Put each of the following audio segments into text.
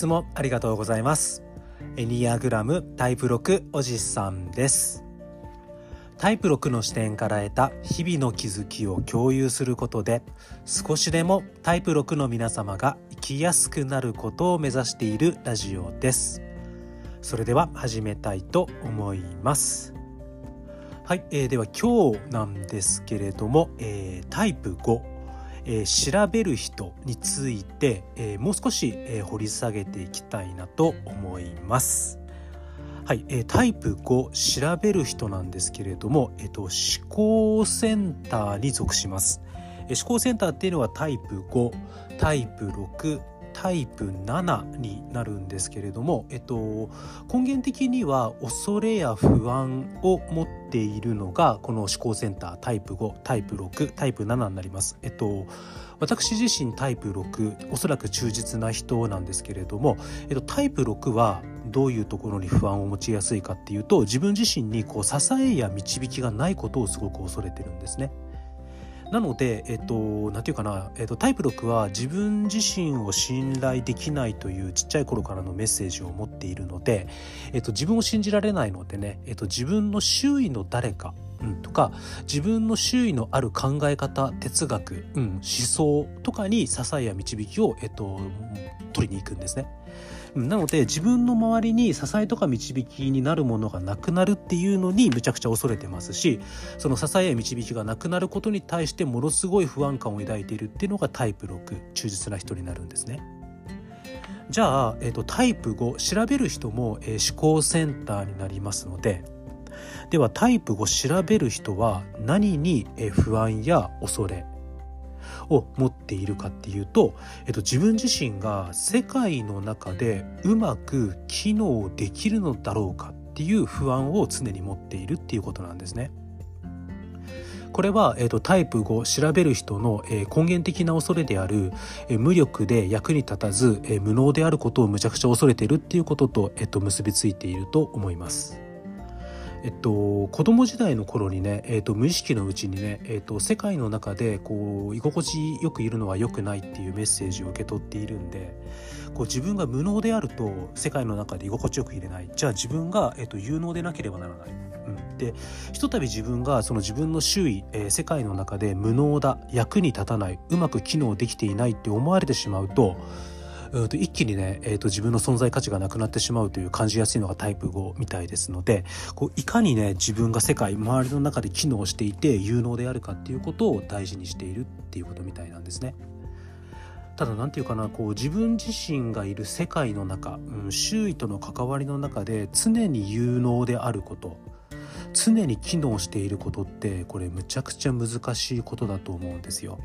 つもありがとうございます。エニアグラムタイプ6おじさんです。タイプ6の視点から得た日々の気づきを共有することで少しでもタイプ6の皆様が生きやすくなることを目指しているラジオです。それでは始めたいと思います。はい、えー、では今日なんですけれども、えー、タイプ5えー、調べる人について、えー、もう少し、えー、掘り下げていきたいなと思います。はい、えー、タイプ5調べる人なんですけれども、えーと、思考センターに属します。え、思考センターっていうのはタイプ5タイプ6タイプ7になるんですけれども、えっと、根源的には恐れや不安を持っているのがこの思考センタータイプ5タイプ6タイプ7になります。えっと私自身タイプ6おそらく忠実な人なんですけれども、えっと、タイプ6はどういうところに不安を持ちやすいかっていうと自分自身にこう支えや導きがないことをすごく恐れてるんですね。なので、えっと、なんていうかな、えっと、タイプ6は自分自身を信頼できないというちっちゃい頃からのメッセージを持っているので、えっと、自分を信じられないのでね、えっと、自分の周囲の誰か、うん、とか自分の周囲のある考え方哲学、うん、思想とかに支えや導きを、えっと、取りに行くんですね。なので自分の周りに支えとか導きになるものがなくなるっていうのにむちゃくちゃ恐れてますしその支えや導きがなくなることに対してものすごい不安感を抱いているっていうのがタイプ6忠実な人になるんですね。じゃあ、えーと、タイプ5調べる人も、えー、思考センターになりますのでではタイプ5調べる人は何に、えー、不安や恐れを持っているかっていうと、えっと、自分自身が世界の中でうまく機能できるのだろうかっていう不安を常に持っているっていうことなんですね。これは、えーと、タイプ5調べる人の、えー、根源的な恐れである、えー、無力で役に立たず、えー、無能であることをむちゃくちゃ恐れているっていうことと,、えーと結びついていると思います。えっと、子供時代の頃にね、えっと、無意識のうちにね、えっと、世界の中でこう居心地よくいるのは良くないっていうメッセージを受け取っているんでこう自分が無能であると世界の中で居心地よくいれないじゃあ自分が、えっと、有能でなければならない。うん、でひとたび自分がその自分の周囲、えー、世界の中で無能だ役に立たないうまく機能できていないって思われてしまうとうんと一気にね、えーと、自分の存在価値がなくなってしまうという感じやすいのがタイプ5みたいですのでこういかにね自分が世界周りの中で機能していて有能であるかっていうことを大事にしているっていうことみたいなんですね。ただ何て言うかなこう自分自身がいる世界の中、うん、周囲との関わりの中で常に有能であること常に機能していることってこれむちゃくちゃ難しいことだと思うんですよ。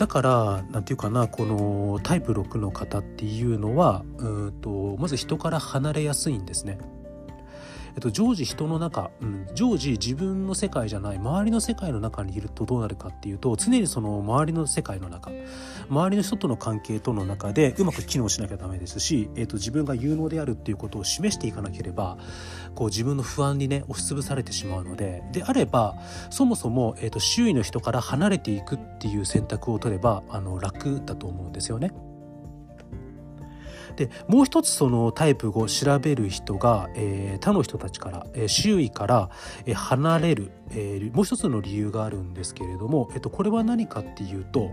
だから何て言うかなこのタイプ6の方っていうのはうんとまず人から離れやすいんですね。えっと、常時人の中、うん、常時自分の世界じゃない周りの世界の中にいるとどうなるかっていうと常にその周りの世界の中周りの人との関係との中でうまく機能しなきゃダメですし、えっと、自分が有能であるっていうことを示していかなければこう自分の不安にね押しつぶされてしまうのでであればそもそも、えっと、周囲の人から離れていくっていう選択を取ればあの楽だと思うんですよね。でもう一つそのタイプを調べる人が、えー、他の人たちから、えー、周囲から、えー、離れる、えー、もう一つの理由があるんですけれども、えっと、これは何かっていうと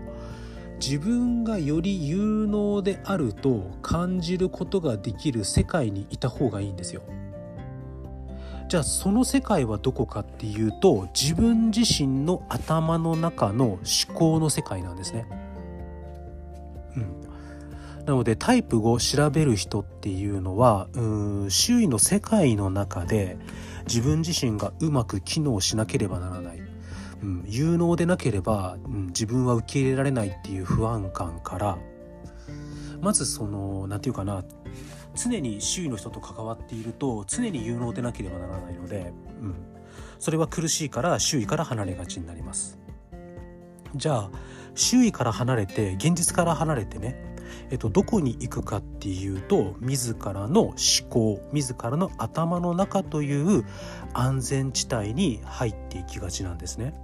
自分がより有能であると感じることができる世界にいた方がいいんですよ。じゃあその世界はどこかっていうと自分自身の頭の中の思考の世界なんですね。うん、なのでタイプ5調べる人っていうのはう周囲の世界の中で自分自身がうまく機能しなければならない、うん、有能でなければ、うん、自分は受け入れられないっていう不安感からまずその何て言うかな常に周囲の人と関わっていると常に有能でなければならないので、うん、それは苦しいから周囲から離れがちになります。じゃあ周囲から離れて現実から離れてねえっと、どこに行くかっていうと自らの思考自らの頭の中という安全地帯に入っていきがちなんですね。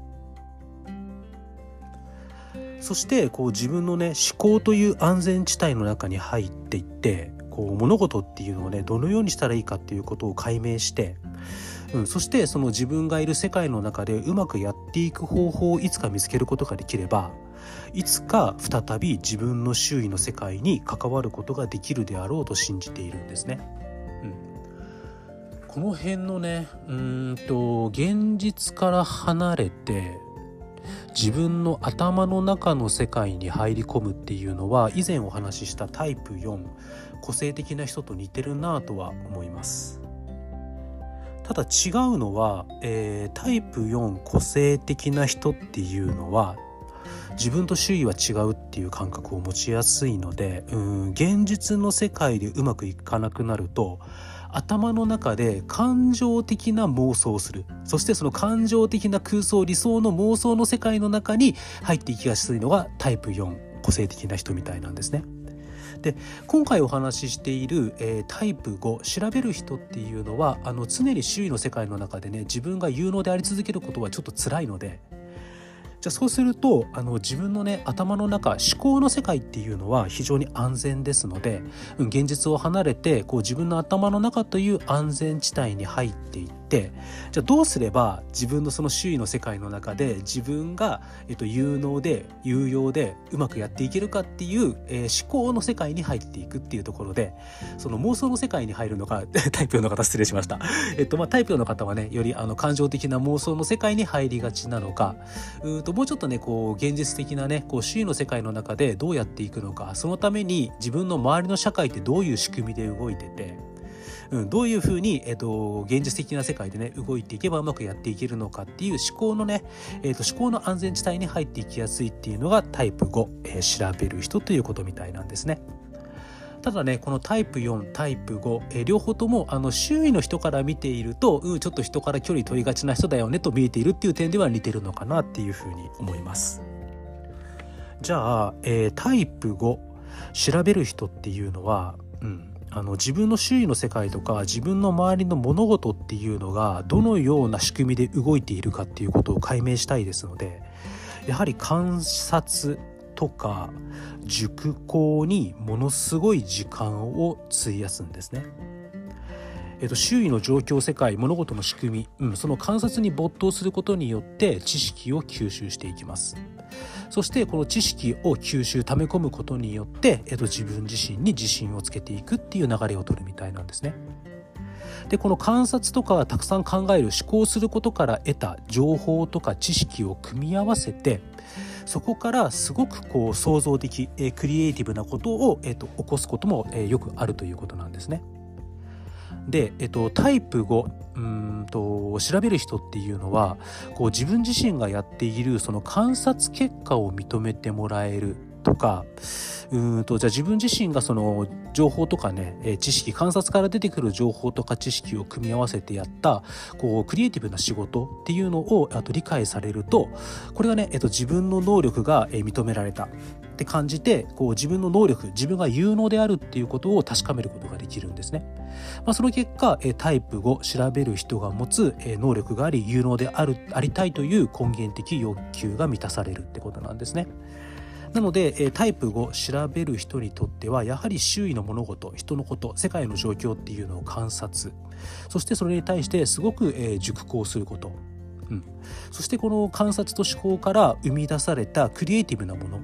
そしてこう自分のね思考という安全地帯の中に入っていってこう物事っていうのをねどのようにしたらいいかっていうことを解明して、うん、そしてその自分がいる世界の中でうまくやっていく方法をいつか見つけることができればいつか再び自分の周囲の世界に関わることができるであろうと信じているんですね。うん、この辺のねうんと現実から離れて自分の頭の中の世界に入り込むっていうのは以前お話ししたタイプ4個性的な人と似てるなとは思います。ただ違うのは、えー、タイプ4個性的な人っていうのは自分と周囲は違うっていう感覚を持ちやすいのでうん現実の世界でうまくいかなくなると頭の中で感情的な妄想をするそしてその感情的な空想理想の妄想の世界の中に入っていきやすいのがタイプ4個性的な人みたいなんですね。で今回お話ししている、えー、タイプ5調べる人っていうのはあの常に周囲の世界の中でね自分が有能であり続けることはちょっと辛いのでじゃあそうするとあの自分のね頭の中思考の世界っていうのは非常に安全ですので、現実を離れてこう自分の頭の中という安全地帯に入っていってじゃあどうすれば自分のその周囲の世界の中で自分が、えっと、有能で有用でうまくやっていけるかっていう、えー、思考の世界に入っていくっていうところでその妄想の世界に入るのがタイプの方失礼しました。えっとまあ、タイプの方はねよりあの感情的な妄想の世界に入りがちなのかうともうちょっとねこう現実的なねこう周囲の世界の中でどうやっていくのかそのために自分の周りの社会ってどういう仕組みで動いてて、うん、どういうふうに、えーと、現実的な世界でね動いていけばうまくやっていけるのかっていう思考のね、えーと、思考の安全地帯に入っていきやすいっていうのがタイプ5、えー、調べる人ということみたいなんですね。ただねこのタイプ4タイプ5、え、両方ともあの周囲の人から見ていると、うん、ちょっと人から距離取りがちな人だよねと見えているっていう点では似てるのかなっていうふうに思います。じゃあ、えー、タイプ5調べる人っていうのは、うん、あの自分の周囲の世界とか自分の周りの物事っていうのがどのような仕組みで動いているかっていうことを解明したいですのでやはり観察とか熟考にものすごい時間を費やすんですね。えっと、周囲の状況世界物事の仕組み、うん、その観察に没頭することによって知識を吸収していきますそしてこの知識を吸収溜め込むことによって、えっと、自分自身に自信をつけていくっていう流れを取るみたいなんですねでこの観察とかたくさん考える思考することから得た情報とか知識を組み合わせてそこからすごくこう創造的、えクリエイティブなことを、えーと、起こすことも、えよくあるということなんですね。で、えっと、タイプ5うんと調べる人っていうのはこう自分自身がやっているその観察結果を認めてもらえるとかうんとじゃあ自分自身がその情報とかね知識観察から出てくる情報とか知識を組み合わせてやったこうクリエイティブな仕事っていうのをあと理解されるとこれがね、えっと、自分の能力が認められたって感じてこう自分の能力自分が有能であるっていうことを確かめることができるんですね。まあ、その結果タイプ5調べる人が持つ能力があり有能であるありたいという根源的欲求が満たされるってことなんですね。なのでタイプ5調べる人にとってはやはり周囲の物事人のこと世界の状況っていうのを観察。そしてそれに対してすごく熟考すること、うん、そしてこの観察と思考から生み出されたクリエイティブなもの。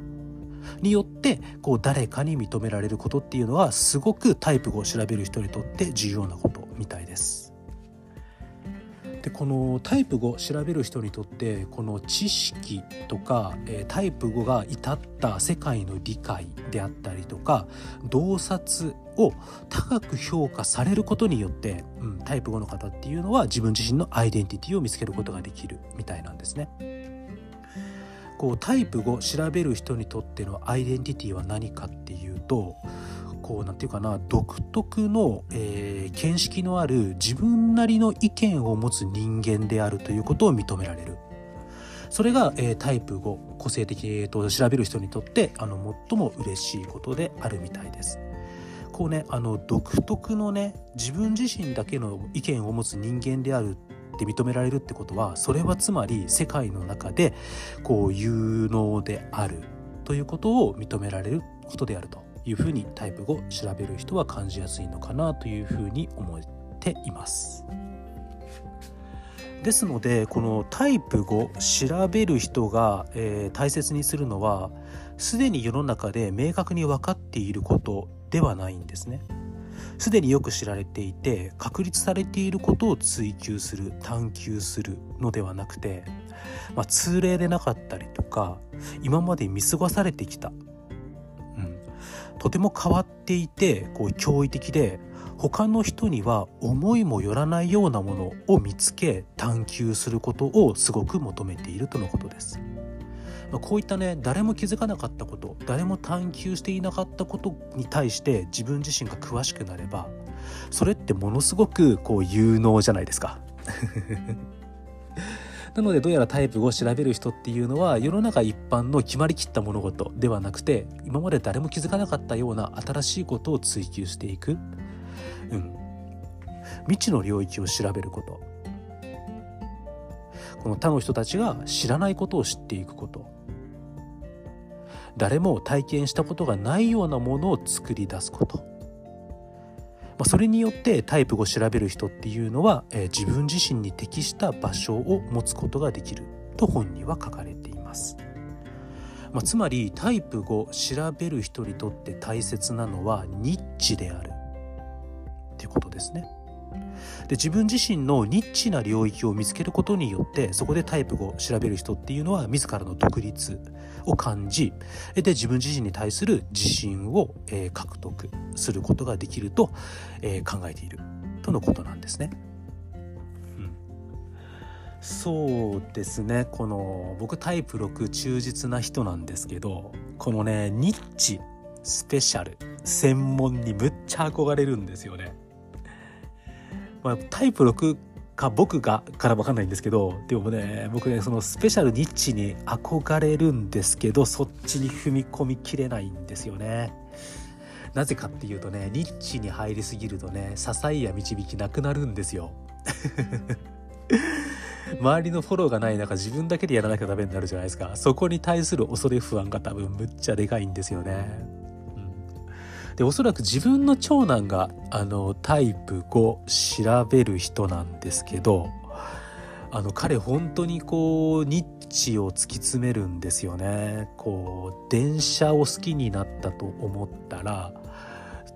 によってこう誰かに認められることっていうのはすごくタイプ5を調べる人にとって重要なことみたいです。でこのタイプ5調べる人にとってこの知識とか、えタイプ5が至った世界の理解であったりとか洞察を高く評価されることによって、うん、タイプ5の方っていうのは自分自身のアイデンティティを見つけることができるみたいなんですね。こうタイプ5調べる人にとってのアイデンティティは何かっていうとこうなんていうかな独特の、えー、見識のある自分なりの意見を持つ人間であるということを認められる。それが、えー、タイプ5個性的、えーと、調べる人にとってあの最も嬉しいことであるみたいです。こうねあの独特のね自分自身だけの意見を持つ人間であるって認められるってことはそれはつまり世界の中でこう有能であるということを認められることであるというふうにタイプ5調べる人は感じやすいのかなというふうに思っています。ですのでこのタイプ5調べる人が、えー、大切にするのはすでに世の中で明確に分かっていることではないんですね。すでによく知られていて確立されていることを追求する探求するのではなくて、まあ、通例でなかったりとか今まで見過ごされてきた、とても変わっていてこう驚異的で他の人には思いもよらないようなものを見つけ探求することをすごく求めているとのことです。まこういったね誰も気づかなかったこと誰も探求していなかったことに対して自分自身が詳しくなればそれってものすごくこう有能じゃないですか。なのでどうやらタイプを調べる人っていうのは世の中一般の決まりきった物事ではなくて今まで誰も気づかなかったような新しいことを追求していく、うん、未知の領域を調べること。この他の人たちが知らないことを知っていくこと。誰も体験したことがないようなものを作り出すこと、まあ、それによってタイプを調べる人っていうのは、えー、自分自身に適した場所を持つことができると本には書かれています。まあ、つまりタイプ5調べる人にとって大切なのはニッチであるっていうことですね。で自分自身のニッチな領域を見つけることによってそこでタイプを調べる人っていうのは自らの独立を感じで自分自身に対する自信を、えー、獲得することができると、えー、考えているとのことなんですね。そうですねこの僕タイプ6忠実な人なんですけどこのねニッチスペシャル専門にむっちゃ憧れるんですよね。まあ、タイプ6か僕がから分かんないんですけどでもね僕ねそのスペシャルニッチに憧れるんですけどそっちに踏み込みきれないんですよね。なぜかっていうとねニッチに入りすぎるとね支えや導きなくなるんですよ。周りのフォローがない中自分だけでやらなきゃダメになるじゃないですかそこに対する恐れ不安が多分むっちゃでかいんですよね。でおそらく自分の長男があのタイプ5調べる人なんですけどあの彼本当にこうニッチを突き詰めるんですよね。こう電車を好きになったと思ったら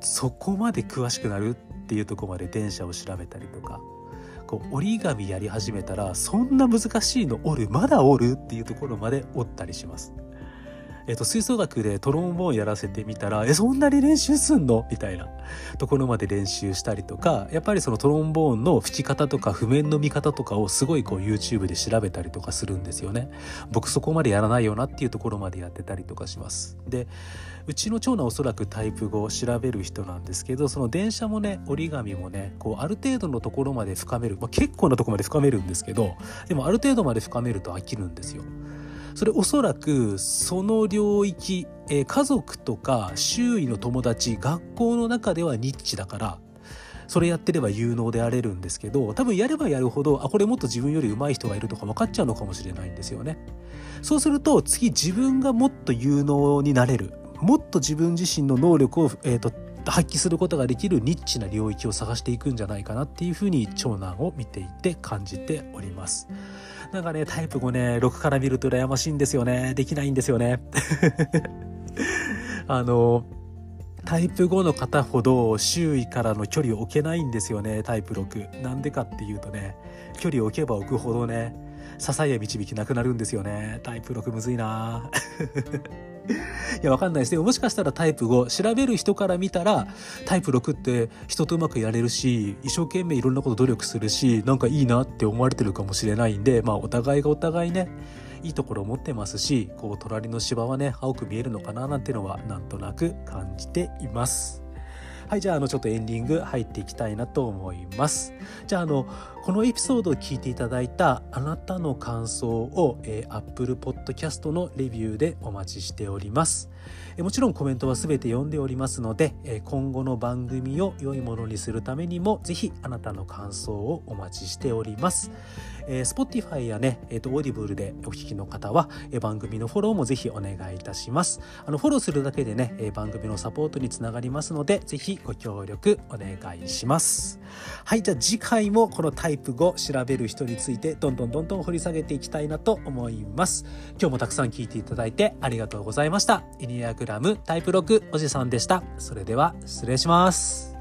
そこまで詳しくなるっていうとこまで電車を調べたりとかこう折り紙やり始めたらそんな難しいの折る？まだ折る？っていうところまで折ったりします。えっと、吹奏楽でトロンボーンやらせてみたら、え、そんなに練習すんの？みたいなところまで練習したりとか、やっぱりそのトロンボーンの吹き方とか譜面の見方とかをすごいこう YouTube で調べたりとかするんですよね。僕そこまでやらないよなっていうところまでやってたりとかします。で、うちの長男おそらくタイプ語を調べる人なんですけど、その電車もね、折り紙もね、こうある程度のところまで深める、まあ、結構なとこまで深めるんですけど、でもある程度まで深めると飽きるんですよ。それおそらくその領域、えー、家族とか周囲の友達学校の中ではニッチだからそれやってれば有能であれるんですけど多分やればやるほどあこれもっと自分より上手い人がいるとか分かっちゃうのかもしれないんですよね。そうすると次自分がもっと有能になれるもっと自分自身の能力を、えーと、発揮することができるニッチな領域を探していくんじゃないかなっていうふうに長男を見ていて感じております。なんかね、タイプ5ね、6から見ると羨ましいんですよね。できないんですよね。あの、タイプ5の方ほど周囲からの距離を置けないんですよね、タイプ6。なんでかっていうとね、距離を置けば置くほどね、支えや導きなくなるんですよね。タイプ6むずいな いや、わかんないですね。もしかしたらタイプ5、調べる人から見たら、タイプ6って人とうまくやれるし、一生懸命いろんなこと努力するし、なんかいいなって思われてるかもしれないんで、まあ、お互いがお互いね、いいところを持ってますし、こう、隣の芝はね、青く見えるのかななんてのは、なんとなく感じています。はい、じゃあ、あの、ちょっとエンディング入っていきたいなと思います。じゃあ、あの、このエピソードを聞いていただいたあなたの感想を、えー、Apple Podcast のレビューでお待ちしております。もちろんコメントは全て読んでおりますので今後の番組を良いものにするためにもぜひあなたの感想をお待ちしております。えー、Spotify やね、えーと、 Audible でお聞きの方は、えー、番組のフォローもぜひお願いいたします。あのフォローするだけでね、えー、番組のサポートにつながりますので、ぜひご協力お願いします。はい、じゃあ次回もこのタイプ5調べる人についてどんどんどんどん掘り下げていきたいなと思います。今日もたくさん聞いていただいてありがとうございました。ニアグラムタイプ6おじさんでした。それでは失礼します。